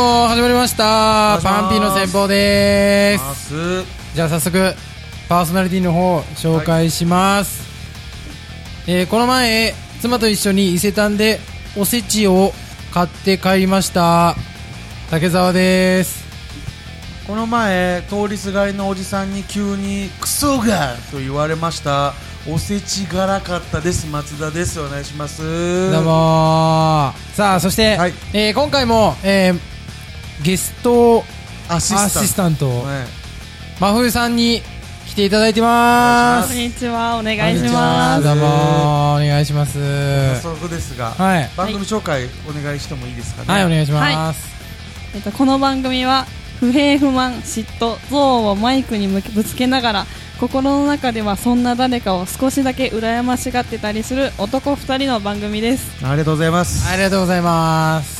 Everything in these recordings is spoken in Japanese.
も始まりました。パンピーの戦法でます。すじゃあ早速パーソナリティの方紹介します、えーこの前妻と一緒に伊勢丹でおせちを買って帰りました。竹澤です。この前通りすがりのおじさんに急にクソがと言われました。おせちがらかったです。松田です。お願いします。どうもー。さあそして、はい。えー今回も、えーゲストアシアスタント。シスタント。ね真冬さんに来ていただいてます。こんにちは、お願いします。どうもーお願いします。早速ですが、はい。番組紹介お願いしてもいいですかね？はいお願いします、えっと、この番組は不平不満、嫉妬、憎悪をマイクに向けぶつけながら心の中ではそんな誰かを少しだけ羨ましがってたりする男二人の番組です。ありがとうございます。ありがとうございます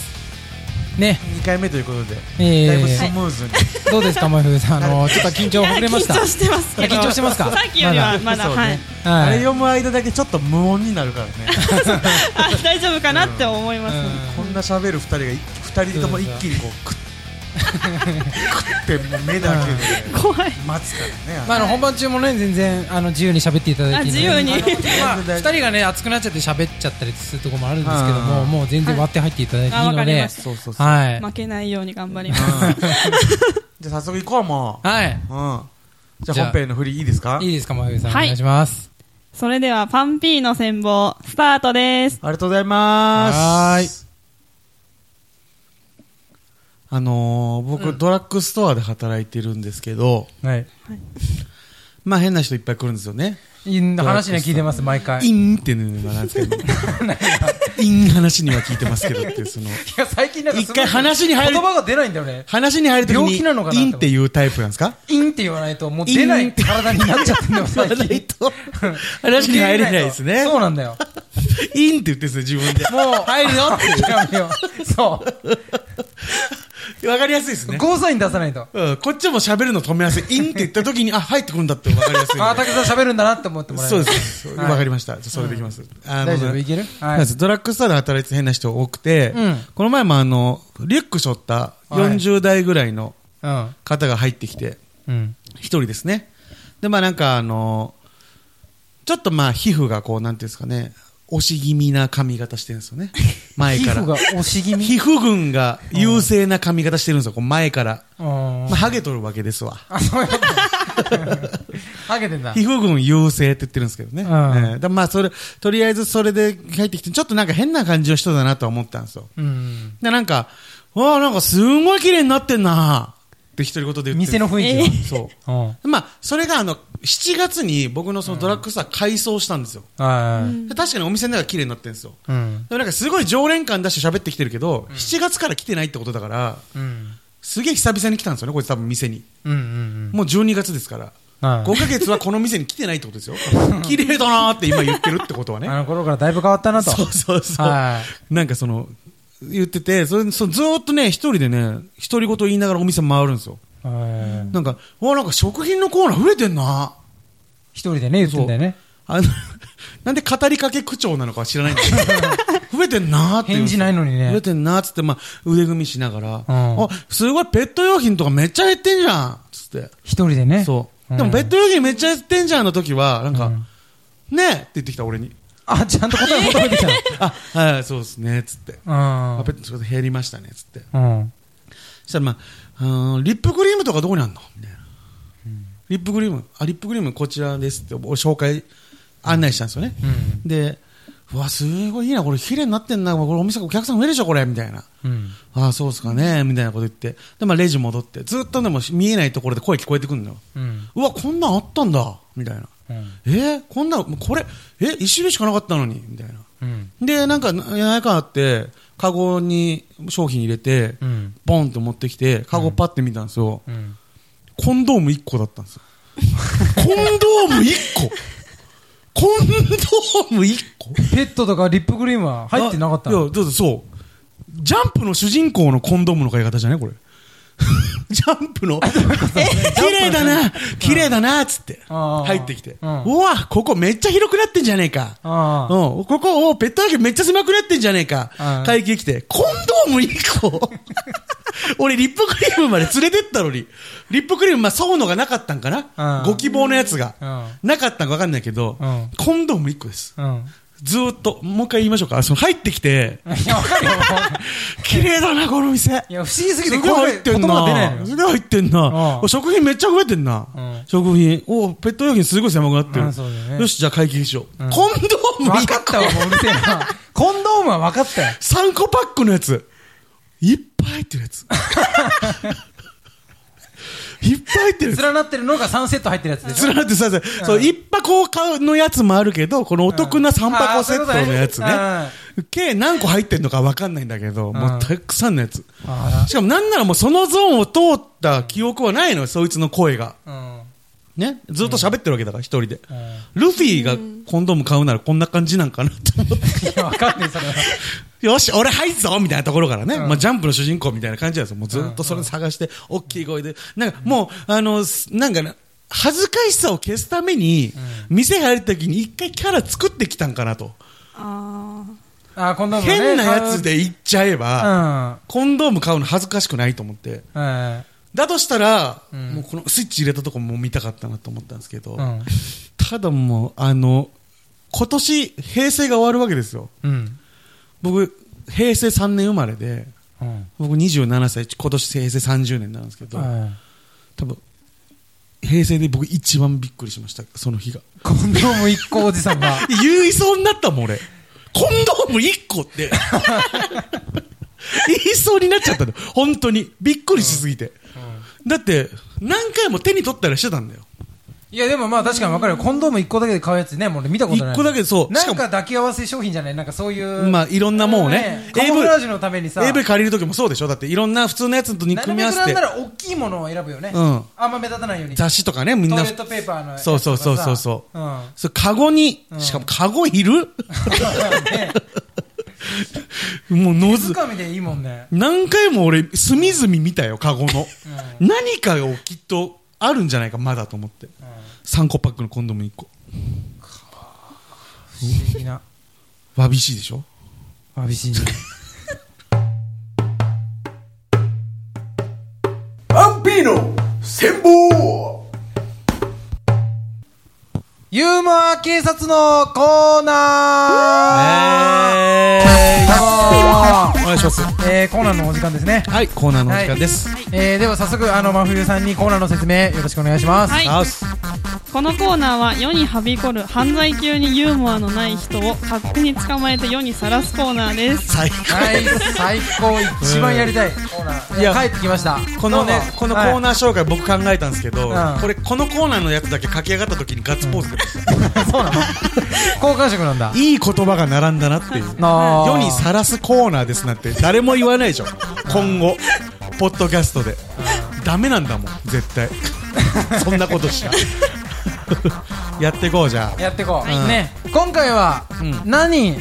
ね。2回目ということで、えだいぶスー、ムーズに、どうですか真冬さん。あのちょっと緊張ほぐれました？緊張してます緊張してますか？さっきよりはまだ、はい。はい。あれ読む間だけちょっと無音になるからね。あ、大丈夫かなって思います。うん。こんな喋る2人が2人とも一気にこうクックッてもう目だけで怖い。待つからねまあ、あの本番中もね全然あの自由に喋っていただいていいので。あ自由に。まあ、全然2人がね熱くなっちゃって喋っちゃったりするところもあるんですけどもうん。もう全然割って入っていただいていいので。りましそうそうそう、はい。負けないように頑張ります。うん。じゃあ早速行こうもはい、う、うん、じゃあ。あ本編の振りいいですか？いいですか真冬さん、はい。お願いします。それではパンピーの戦望、スタートです。ありがとうございます。はーいあのー僕、ドラッグストアで働いてるんですけどはい。まあ変な人いっぱい来るんですよね。いい話には聞いてます毎回。インっていうのがなんですけどin 話には聞いてますけどっていうその。いや最近なんかすごい一回話に入る言葉が出ないんだよね。話に入るとき病気なのかなに in っていうタイプなんですか？ in って言わないともう出ない体になっちゃってんだよ最言わない近と話に入れないですね。そうなんだよ。 in って言ってるんですよ、自分で。もう。入るよって。やめよ。うそう わかりやすいですね。ゴーサイン出さないとうん、こっちも喋るの止めやすい。in って言った時に、あ、入ってくるんだってわかりやすい。あ竹さん喋るんだなって思ってもらえるそうです。わ、はいかりました。じゃあそれでいきます。あ大丈夫？いける？そうですドラッグストアで働いてる変な人多くて、うんこの前もあの、リュック背負った40代ぐらいのうん方が入ってきて、うん一人ですね。で、まあなんかあの、ちょっとまあ皮膚がこう、なんていうんですかね、押し気味な髪型してるんですよね。前から。皮膚が押し気味？皮膚群が優勢な髪型してるんですよ、こう前から。うんまあ、ハゲとるわけですわ。ハゲてんだ皮膚群優勢って言ってるんですけどね。んえーだまあ、それ、とりあえずそれで入ってきて、ちょっとなんか変な感じの人だなとは思ったんですよ。うんで、なんか、わあ、なんかすんごい綺麗になってんなって独り言で言って店の雰囲気そう。はうんまあ、それがあの、7月に僕のそのドラッグストア改装したんですよ。確かにお店の中綺麗になってるんですよ。うんでもなんかすごい常連感出して喋ってきてるけど、7月から来てないってことだから、うんすげえ久々に来たんですよね、こいつ多分店に。うんうんもう12月ですから。はい5ヶ月はこの店に来てないってことですよ。綺麗だなーって今言ってるってことはね。あの頃からだいぶ変わったなとそうそうそう。はなんかその、言ってて、それそずーっとね、一人でね、独り言言いながらお店回るんですよ。なんか、わなんか食品のコーナー増えてんな。一人でね言ってんだよね。あの、なんで語りかけ口調なのかは知らないんだけど、増えてんなーって。返事ないのにね。増えてんなーっつって、まあ、腕組みしながら、ん。あ、すごいペット用品とかめっちゃ減ってんじゃん。つって。一人でね。そう。んでも、ペット用品めっちゃ減ってんじゃんの時は、なんか、うん。ねえって言ってきた俺に。あちゃんと答え求めてきたの あ、はい、そうですね、つって。あペットちょっと減りましたね、つって。うんうんそしたら、まあ、うーんリップクリームとかどこにあんの？みたいな。リップクリーム、あ、リップクリームこちらですって、俺紹介、案内したんですよね。うんで、うわ、すごいいいな、これ綺麗になってんな、これお店お客さん増えるでしょ、これ、みたいな。うんああ、そうですかね、みたいなこと言って。で、まあ、レジ戻って、ずっとでも見えないところで声聞こえてくるのよ。うんうわ、こんなんあったんだ、みたいな。うんえーこんな、これ、え、一種類しかなかったのに、みたいな。うんで、なんか、やかあって、カゴに商品入れて、うんボンって持ってきて、カゴパって見たんですよ。うんコンドーム1個だったんですよ。コンドーム1個？コンドーム1個？ペットとかリップクリームは入ってなかったいや、だってそう。ジャンプの主人公のコンドームの買い方じゃねこれ？ジャンプの、綺麗だな、綺麗だな、つって、あー。入ってきて。ううんわ、ここめっちゃ広くなってんじゃねえか。うん、ここ、おペットだけめっちゃ狭くなってんじゃねえか。うん。会計来て、コンドーム1個？俺、リップクリームまで連れてったのに。リップクリーム、まあ、そうのがなかったんかな、うんご希望のやつが。うんなかったんかわかんないけど、うんコンドーム1個です。うん。ずーっと、もう一回言いましょうか。その入ってきて、いや、わかるよ。綺麗だな、この店。いや、不思議すぎて、すげえ入ってんな。すげえ入ってんなう。ん食品めっちゃ増えてんなうん。食品。おペット用品すごい狭くなってる。ねよし、じゃあ会計しよう。うんコンドーム分かったわ、もううるせえな。コンドームは分かったよ。3個パックのやつ。いっぱい入ってるやつ。いっぱい入ってるやつ。連なってるのが3セット入ってるやつでしょ？連なってさ、そう、一箱買うのやつもあるけど、このお得な3箱セットのやつね。計何個入ってんのか分かんないんだけど、もうたくさんのやつ。あしかもなんならもうそのゾーンを通った記憶はないのよ、そいつの声が。あ。うん。ね。ずっと喋ってるわけだから、一人で。うんルフィがコンドーム買うならこんな感じなんかなって思って。いや、分かんない、それは。よし、俺入っぞみたいなところからね。うんまあ、ジャンプの主人公みたいな感じなんですよ。もうずっとそれ探して、大きい声で。なんか、もう、あの、すなんかな、恥ずかしさを消すために、店入るときに一回キャラ作ってきたんかなと。ああ、コンドームね変なやつ。で行っちゃえ買ば、うコンドーム買うの恥ずかしくないと思って。ん。うん。だとしたら、うんもうこのスイッチ入れたとこも見たかったなと思ったんですけど、うん。ただもう、あの、今年、平成が終わるわけですよ。うん。僕、平成3年生まれで、うん。僕27歳、今年平成30年なんですけど、うん多分、平成で僕一番びっくりしました、その日が。コンドーム1個おじさんが。言いそうになったもん、俺。コンドーム1個って。言いそうになっちゃったの。本当に。びっくりしすぎて。だって、何回も手に取ったりしてたんだよ。いや、でもまあ確かに分かるよ。コンドーム1個だけで買うやつね、もう俺見たことない。1個だけでそう。なんしかもか抱き合わせ商品じゃないなんかそういう。まあ、いろんなもんをね。カモフラージュのためにさ。AV 借りる時もそうでしょだっていろんな普通のやつと組み合わせてべくなんな。ら大きいものを選ぶよね。うんあんま目立たないように。雑誌とかね、みんなトイレッ。トペーパーのやつそうとかさ。そうそうそうそう。うん。それカゴに、うんしかもカゴいる？ねもうのず、みでいいもんね。何回も俺、隅々見たよ、カゴの。うん。何かをきっとあるんじゃないか、まだと思って。3個パックのコンドーム1個。不思議な。わびしいでしょ？わびしいね。アンピーノ戦法ユーモア警察のコーナーえどうもお願いします。えー、コーナーのお時間ですね。はい、コーナーのお時間です。えー、では早速、あの、真冬さんにコーナーの説明よろしくお願いします。はいこのコーナーは世にはびこる犯罪級にユーモアのない人を勝手に捕まえて世にさらすコーナーです最高。はい、最高、一番やりたいコーナー。いや、帰ってきました。このねこのコーナー紹介僕考えたんですけど、うんこれ、このコーナーのやつだけ書き上がった時にガッツポーズでました。そうなの？好感触なんだ。いい言葉が並んだなっていう。世にさらすコーナーですなんて誰も言わないでしょ。今後、ポッドキャストで。ダメなんだもん、絶対。そんなことしちゃ。やっていこうじゃあ。やっていこう。うんね、今回は、うん何？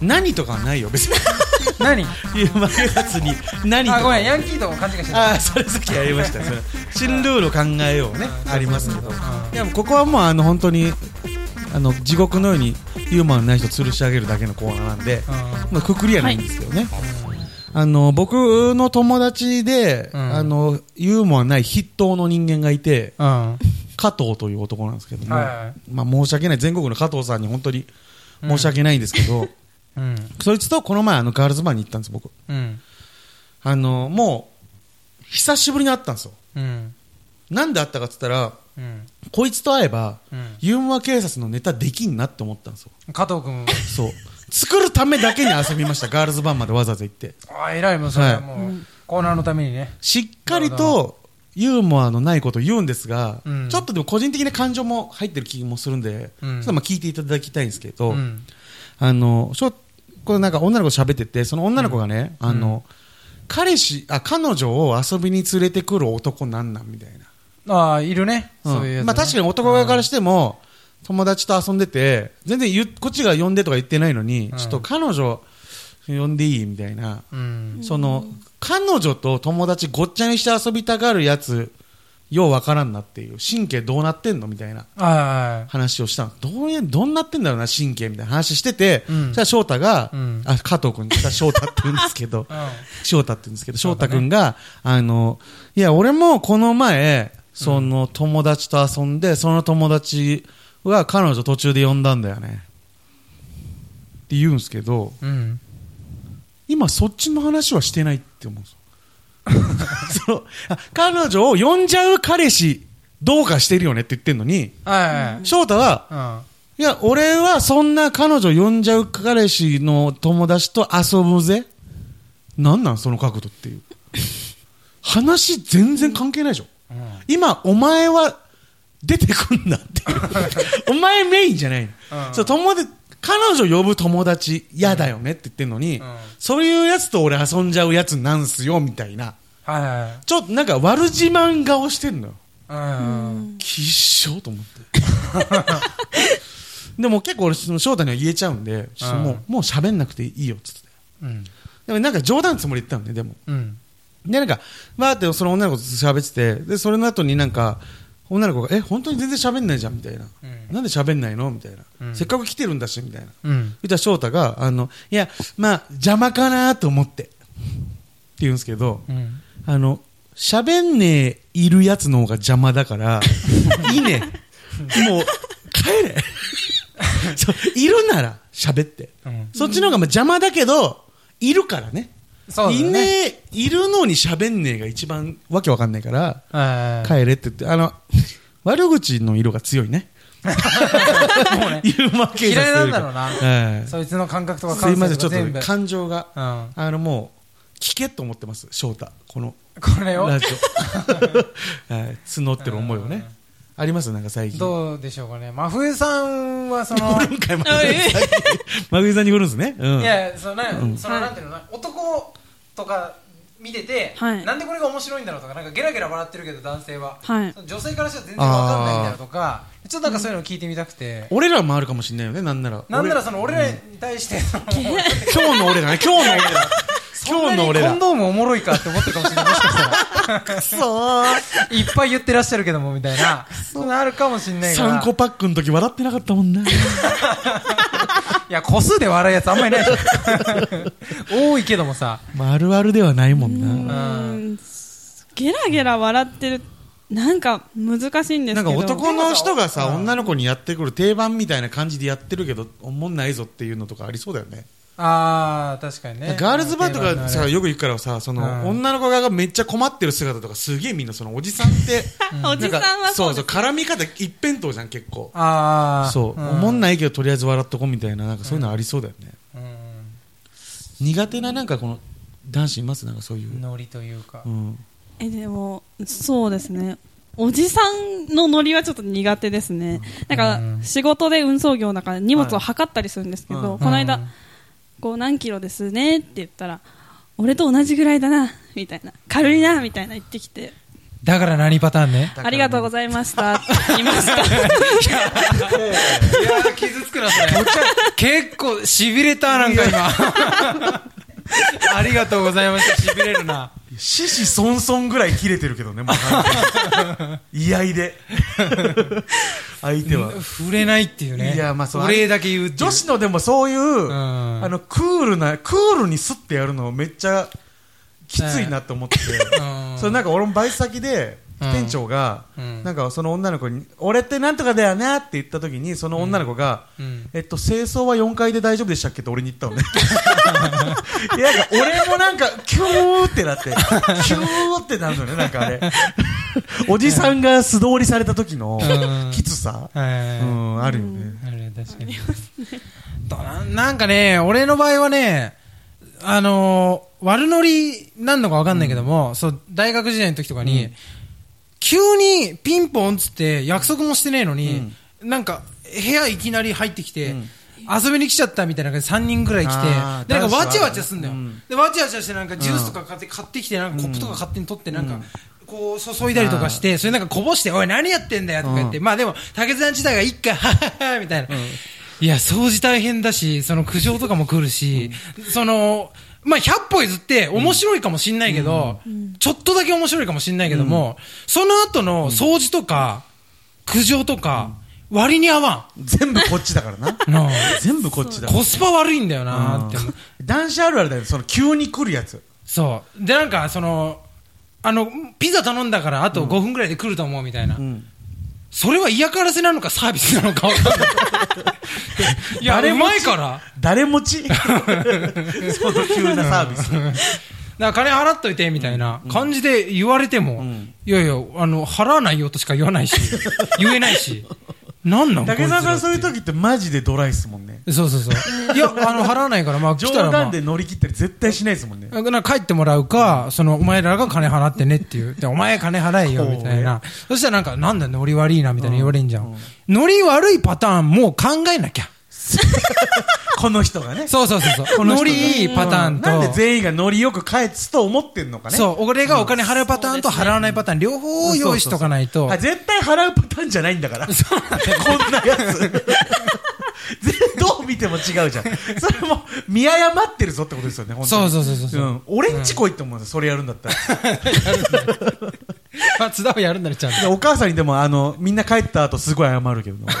何とかはないよ、別に。何？いうまやつに何とか。あ、ごめん、ヤンキーと勘違いしてた。あーそれさっきやりましたよそれ新ルールを考えようねありますけどいやここはもうあの本当にあの地獄のようにユーモアのない人吊るし上げるだけのコーナーなんで、まあ、くくりはないんですけどね、あの僕の友達で、うんあのユーモアない筆頭の人間がいてうん。うん。加藤という男なんですけども、はいはいまあ、申し訳ない全国の加藤さんに本当に申し訳ないんですけど、うん。そいつとこの前あのガールズバーに行ったんです僕うん。あのもう久しぶりに会ったんですようん。なんで会ったかっつったらうん。こいつと会えば、うんユーモア警察のネタできんなって思ったんですよ。加藤君。そう。作るためだけに遊びました。ガールズバンまでわざわざ行って。あ、偉いもん、それははいもう、コーナーのためにね。しっかりとユーモアのないことを言うんですが、うんちょっとでも個人的な感情も入ってる気もするんで、うんちょっとまあ聞いていただきたいんですけど、うん。あの、ちょこれなんか女の子と喋ってて、その女の子がね、あの、彼氏、あ、彼女を遊びに連れてくる男なんなんみたいな。ああ、いるね。そういうね。まあ確かに男側からしても、友達と遊んでて、全然こっちが呼んでとか言ってないのに、うんちょっと彼女呼んでいいみたいな、うん。その、彼女と友達ごっちゃにして遊びたがるやつようわからんなっていう。神経どうなってんのみたいな。は話をしたの。どうやどんなってんだろうな神経みたいな。話してて、うん。じゃあ翔太が、うん。あ加藤君じゃあ翔太って言うんですけど。い。うん。翔太って言うんですけど翔太君が、あのいや俺もこの前その友達と遊んで、その友達は彼女途中で呼んだんだよね。って言うんですけどうん。今そっちの話はしてないって思うんですよ そのあ彼女を呼んじゃう彼氏どうかしてるよねって言ってんのにはい。翔太はうん。いや、俺はそんな彼女呼んじゃう彼氏の友達と遊ぶぜ。なんなんその角度っていう。話全然関係ないでしょ。今、お前は出てくんなっていう。お前メインじゃないの。うんそう、友達、彼女呼ぶ友達嫌だよねって言ってんのに、うんそういうやつと俺遊んじゃうやつなんすよ、みたいな。はいはい。ちょっとなんか悪自慢顔してんのよ。うん。きっしょと思って。でも結構俺、その翔太には言えちゃうんで、ちょっともう、うんもう喋んなくていいよ、つって。うん。でもなんか冗談のつもりで言ったのね、でも。うん。で、なんか、わーってその女の子と喋ってて、で、それの後になんか、女の子が、え、本当に全然喋んないじゃん、みたいな。うんなんで喋んないのみたいな、うんせっかく来てるんだし、みたいな。うん。そしたら翔太が、あの、いや、まあ、邪魔かなと思って。って言うんですけど、うん。あの、喋んねえいるやつの方が邪魔だから、いいね。もう、帰れ。いるなら喋って。うん。そっちの方がまあ邪魔だけど、いるからね。そうだねいねえ、いるのに喋んねえが一番わけわかんないから、はい。帰れって言って、あの、悪口の色が強いね。もうね、言うまけ嫌いなんだろうな。はいそいつの感覚とかすいません、ちょっとか全部と感情が、うん。あのもう、聞けと思ってます、翔太。このこれをラジオ。は い、募ってる思いをね。あります？なんか最近。どうでしょうかね。真冬さんはその、振るんかい、真冬さんに。真冬さんに振るんですね。うん。いや、その、なその、なんていうのな、男とか見てて、はいなんでこれが面白いんだろうとか、なんかゲラゲラ笑ってるけど、男性は。はい女性からしたら全然わかんないんだろうとか、ちょっとなんかそういうのを聞いてみたくて。俺らもあるかもしれないよね、なんなら。なんならその、俺らに対して、その俺 今日の俺らね、今日の俺ら。今日の俺らコン。ドームおもろいかって思ってるかもしれない。もしかしたら。くそー。いっぱい言ってらっしゃるけども、みたいな。そういうのあるかもしれないから。3個パックの時笑ってなかったもんな。いや、個数で笑うやつあんまりない。多いけどもさ。まあ、あるあるではないもんうな。んゲラゲラ笑ってるなんか難しいんですなんけどか男の人がさ、うん女の子にやってくる定番みたいな感じでやってるけど、思んないぞっていうのとかありそうだよね。あー、確かにね。ガールズバーとかさ、よよく行くからさ、その、うん女の子がめっちゃ困ってる姿とかすげえみんなそのおじさんって、おじさんはそうそうそう、絡み方一辺倒じゃん、結構。あー。そう、ん思んないけどとりあえず笑っとこうみたいな、なんかそういうのありそうだよね。う苦手ななんかこの、男子いますなんかそういん。う。ノリというかう。ん。えでもそうですねおじさんのノリはちょっと苦手ですね、なんうんか仕事で運送業だから荷物を測ったりするんですけど、うんこの間、うんこう何キロですねって言ったら俺と同じぐらいだなみたいな軽いなみたいな言ってきてだから何パターンね？ありがとうございましたって 言いましたいやー、傷つくな、それ。結構、痺れた、なんか今。ありがとうございました。痺れるな。獅子孫孫ぐらい切れてるけどね、もう完全に。居合で。相手は。触れないっていうね。いやまあそうお礼だけ言うっていう女子のでもそういう、んあの、クールな、クールにスッてやるのめっちゃきついなって思ってて。うんそれなんか俺もバイト先で、うん店長が、うん。なんかその女の子に、俺ってなんとかだよなって言った時に、その女の子が、うん。えっと、清掃は4階で大丈夫でしたっけ？って俺に言ったのね。いや、なんか俺もなんか、キューってなって、キューってなるのね、なんかあれ。おじさんが素通りされた時のうん。きつさ、うはいん、あるよね。あれ、確かに。どななんかね、俺の場合はね、あのー悪ノリなんのかわかんないけども、そう、大学時代の時とかに、うん急にピンポンっつって約束もしてねえのに、なんか部屋いきなり入ってきて、うん。遊びに来ちゃったみたいな感じで3人ぐらい来てなんかわちゃわちゃすんだよ、うん。でわちゃわちゃしてなんかジュースとか買って買ってきてなんかコップとか勝手に取ってなんか、うん。こう注いだりとかしてそれなんかこぼしておい何やってんだよとか言って、うまあでも竹さん自体が一回はははみたいな、いや掃除大変だしその苦情とかも来るし、そのまあ、100歩譲って面白いかもしんないけど、ちょっとだけ面白いかもしんないけども、その後の掃除とか、苦情とか、割に合わ全部こっちだからな。全部こっちだ。コスパ悪いんだよなって。男子あるあるだよ、その急に来るやつ。そう。で、なんか、その、あの、ピザ頼んだからあと5分ぐらいで来ると思うみたいな。んそれは嫌がらせなのかサービスなのか わかんない。いや、うまいから。誰持ち その急なサービス。だから金払っといてみたいな感じで言われても、んいやいや、あの、払わないよとしか言わないし、言えないし、なんなん竹澤さんそういうこ時ってマジでドライっすもんね。そうそうそう。いや、あの、払わないから、まあ、来冗たら、まあ談で乗り切ったり絶対しないですもんね。なんか帰ってもらうか、その、お前らが金払ってねっていう。で、お前金払えよ、みたいな。そしたらなんか、なんだ、ノリ悪いな、みたいな言われんじゃん。ノリ悪いパターンもう考えなきゃ。この人がね。そうそうそうそう。このノリいいパターンと、なんで全員がノリよく返すと思ってんのかね。そう、俺がお金払うパターンと払わないパターン、両方用意しとかないとあ。絶対払うパターンじゃないんだから。こんなやつ。ぜどう見ても違うじゃん。それも見誤ってるぞってことですよね、本当そうにそうそうそうそう。うん。俺んち来いって思うんですよ、それやるんだったら。松田はやるんだね、ちゃんと。でお母さんにでも、あの、みんな帰った後すごい謝るけどな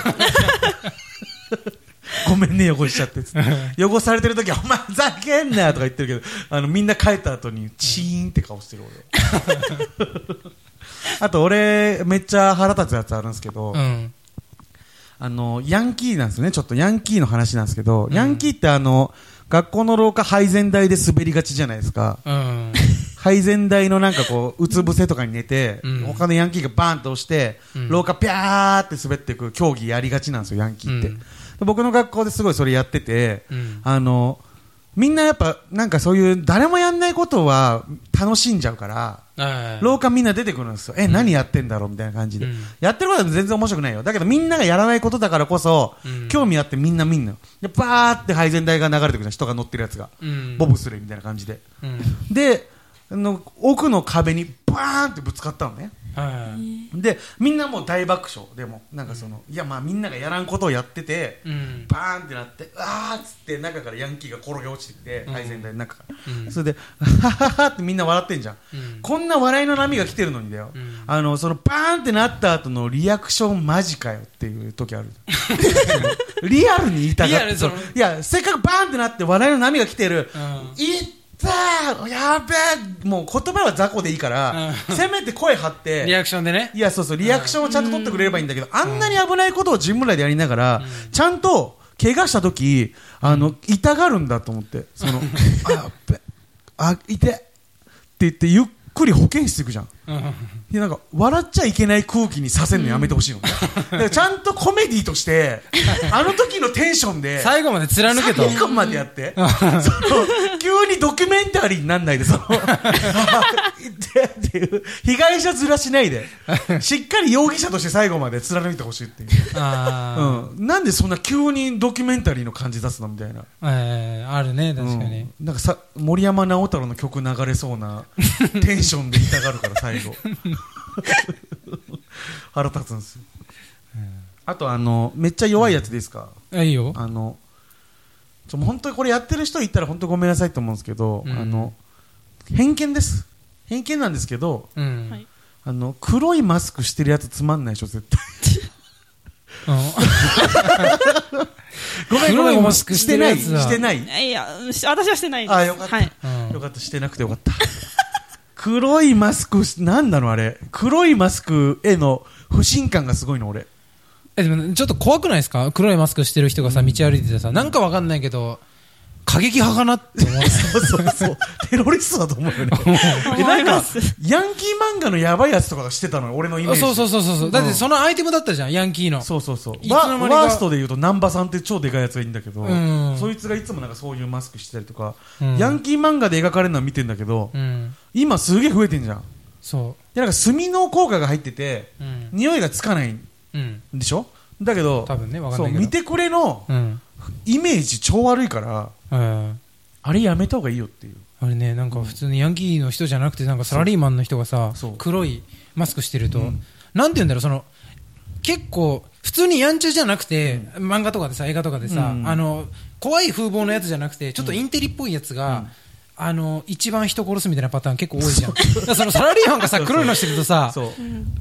ごめんね、汚しちゃってつって。汚されてる時は、お前ふざけんなよとか言ってるけど、あの、みんな帰った後に、チーンって顔してる俺。あと、俺、めっちゃ腹立つやつあるんですけど、うん。あの、ヤンキーなんですね。ちょっとヤンキーの話なんですけど、ヤンキーってあの、学校の廊下配膳台で滑りがちじゃないですか。うん。配膳台のなんかこう、うつ伏せとかに寝て、うん他のヤンキーがバーンと押して、うん廊下ピャーって滑っていく競技やりがちなんですよ、ヤンキーって。僕の学校ですごいそれやってて、うんあの、みんなやっぱ、なんかそういう、誰もやんないことは楽しんじゃうから、はい廊下みんな出てくるんですよ。え、何やってんだろうみたいな感じで、うんやってることは全然面白くないよ。だけどみんながやらないことだからこそ、うん興味あってみんな見んのよ。で、バーって配膳台が流れてくる。人が乗ってるやつが。うんボブスレーみたいな感じで。うん。で、あの、奥の壁にバーンってぶつかったのね。はい。で、みんなもう大爆笑。でも、なんかその、いやまあみんながやらんことをやってて、うん。バーンってなって、うわーっつって中からヤンキーが転げ落ちてきて、台の中から。うんそれで、はははってみんな笑ってんじゃん。うんこんな笑いの波が来てるのにだよ。うんあの、そのバーンってなった後のリアクションマジかよっていう時ある。リアルに言いたがって。リアルそのそういや、せっかくバーンってなって笑いの波が来てる。うんいったーやべえもう言葉は雑魚でいいから、うん。せめて声張って、リアクションでね。いや、そうそう、リアクションをちゃんと取ってくれればいいんだけど、あんなに危ないことを自分らでやりながら、ちゃんと、怪我した時、あの、痛がるんだと思って、その、あ、あ、痛てって言って、ゆっくり保健室行くじゃん。うん。いや、なんか、笑っちゃいけない空気にさせるのやめてほしいの。だからちゃんとコメディとして、あの時のテンションで、最後まで貫けと。最後までやって、その急にドキュメンタリーになんないで、その、っていう、被害者面しないで、しっかり容疑者として最後まで貫いてほしいっていう。あうん。なんでそんな急にドキュメンタリーの感じ出すのみたいな。あ。えーあるね、確かに。うんなんかさ、森山直太朗の曲流れそうなテンションで痛がるから、最後。腹立つんですよ。あと、あの、めっちゃ弱いやつでいいですか、あいいよ。あの、ちょ、本当にこれやってる人いたら本当ごめんなさいと思うんですけど、うんあの、偏見です。偏見なんですけど、うん。はいあの、黒いマスクしてるやつつまんないでしょ、絶対。うん ごめん、ごめん、黒いマスクしてない。してない。いや、し私はしてないです。あよかったはい。うんよかった、してなくてよかった。黒いマスクし、なんなのあれ？黒いマスクへの不信感がすごいの、俺。え、でもちょっと怖くないですか？黒いマスクしてる人がさ、道歩いててさ、なんかわかんないけど、過激派かなって思う。そうそうそう。テロリストだと思うよね。え、思ないんかヤンキー漫画のやばいやつとかがしてたのよ、俺のイメージ。そうそうそうそう。だってその、のアイテムだったじゃん、ヤンキーの。そうそうそう。ワーストで言うと、南波さんって超でかいやつがいいんだけど、うんそいつがいつもなんかそういうマスクしてたりとか、うんヤンキー漫画で描かれるのは見てんだけど、うん。今すげえ増えてんじゃん。そで、なんか炭の効果が入ってて、う。うん。匂いがつかないんうん。でしょ？だけど、多分ねわかんそう、ないけど見てくれのうん。イメージ超悪いから、うん。あれやめた方がいいよっていう。あれね、なんか普通にヤンキーの人じゃなくて、なんかサラリーマンの人がさ黒いマスクしてるとうん、なんて言うんだろう、その、結構、普通にヤンチュじゃなくて、漫画とかでさ、映画とかでさう、んあの、怖い風貌のやつじゃなくて、ちょっとインテリっぽいやつが、あの、一番人殺すみたいなパターン結構多いじゃん。そのサラリーマンがさ、黒いのしてるとさ、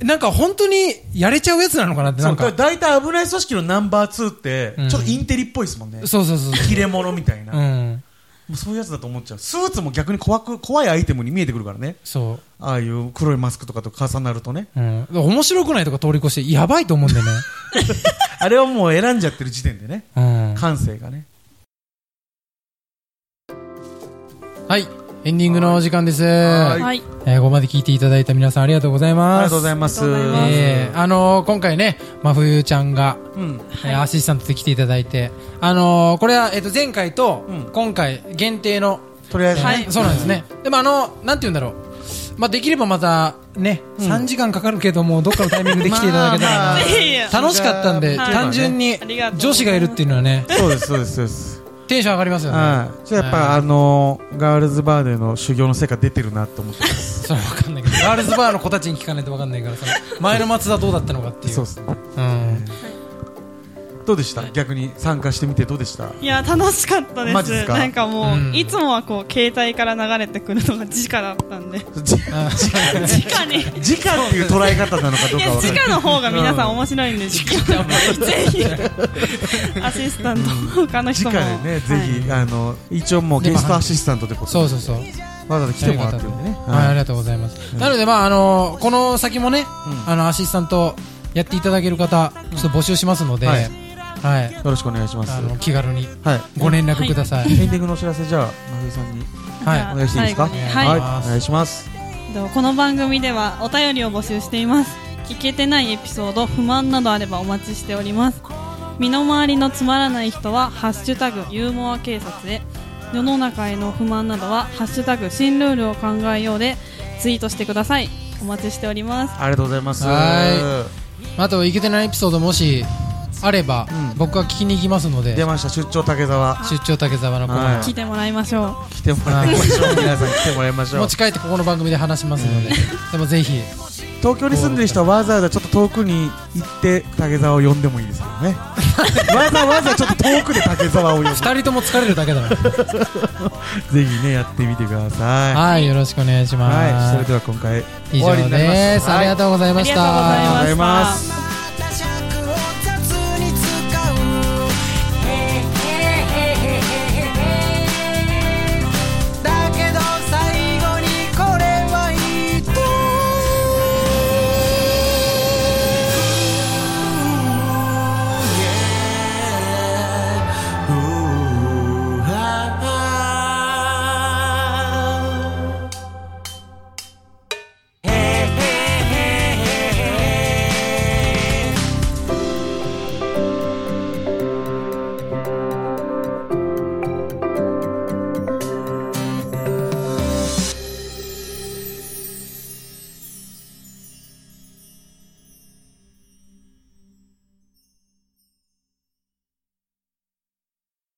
なんか本当にやれちゃうやつなのかなって、そうんなか。大体危ない組織のナンバー2ってうんちょっとインテリっぽいですもんねそうそうそう。切れ者みたいな、もうん。うそういうやつだと思っちゃうスーツも逆に怖く怖いアイテムに見えてくるからねそああいう黒いマスクとかと重なるとねう。うん。面白くないとか通り越して、やばいと思うんだよね。あれはもう選んじゃってる時点でねうん。感性がねはい。エンディングのお時間です。はいはいえーここまで聞いていただいた皆さんありがとうございあます。ありがとうございますえーあのー今回ね、真冬ちゃんが、うんえーアシスタントで来ていただいて、あのーこれは、えっ、と、前回とうん、今回、限定の、とりあえずね、はいそうなんですね。でもあの、なんて言うんだろう。まあ、できればまた、ね、うん3時間かかるけども、どっかのタイミングで来ていただけたらな。まあ楽しかったんで、はい単純に女子がいるっていうのはね、そうですそうですそうですテンション上がりますよね。はいじゃあやっぱ、はいあのーガールズバーでの修行の成果出てるなと思ってます それは分かんないけど、ガールズバーの子たちに聞かないと分かんないから、その前の松田どうだったのかっていう。そうですねうん。どうでした？逆に参加してみてどうでした？いや楽しかったです。マジですか？なんかもう、うん。いつもはこう携帯から流れてくるのが直だった。ん。で直に。い直っていう捉え方なのかどうか直の方が皆さん面白いんで、ぜひ。アシスタント他の人直もでね、ぜひあの一応もうゲストアシスタントでことそうそうそう。わざわざ来てもらってるんでね。はい、ありがとうございます。なので、まあ、あの、この先もね、うん。あの、アシスタントやっていただける方、ちょっと募集しますので、ははい。い。よろしくお願いします。あの、気軽にはい。ご連絡ください。エンディングのお知らせじゃあ真冬さんにはいお願いしていいですか？はい。はい。お願いします。ではこの番組ではお便りを募集しています。聞けてないエピソード不満などあればお待ちしております。身の回りのつまらない人は「ハッシュタグユーモア警察」で世の中への不満などは「ハッシュタグ新ルールを考えよう」でツイートしてください。お待ちしております。ありがとうございます。はあと、いけてないエピソードもし、あれば、うん。僕は聞きに行きますので、出ました。出張竹沢。出張竹沢のコーナー、はい。来てもらいましょ来てもらいましょう皆さん。来てもらいましょう。持ち帰ってここの番組で話しますので、でもぜひ、東京に住んでる人はわざわざちょっと遠くに行って竹沢を呼んでもいいですけどね。わざわざちょっと遠くで竹沢を呼んで二人とも疲れるだけだな。ぜひねやってみてください。はい、よろしくお願いします。はいそれでは今回以上終わりになります。です。ありがとうございました。うありがとうございまありがとうございします。た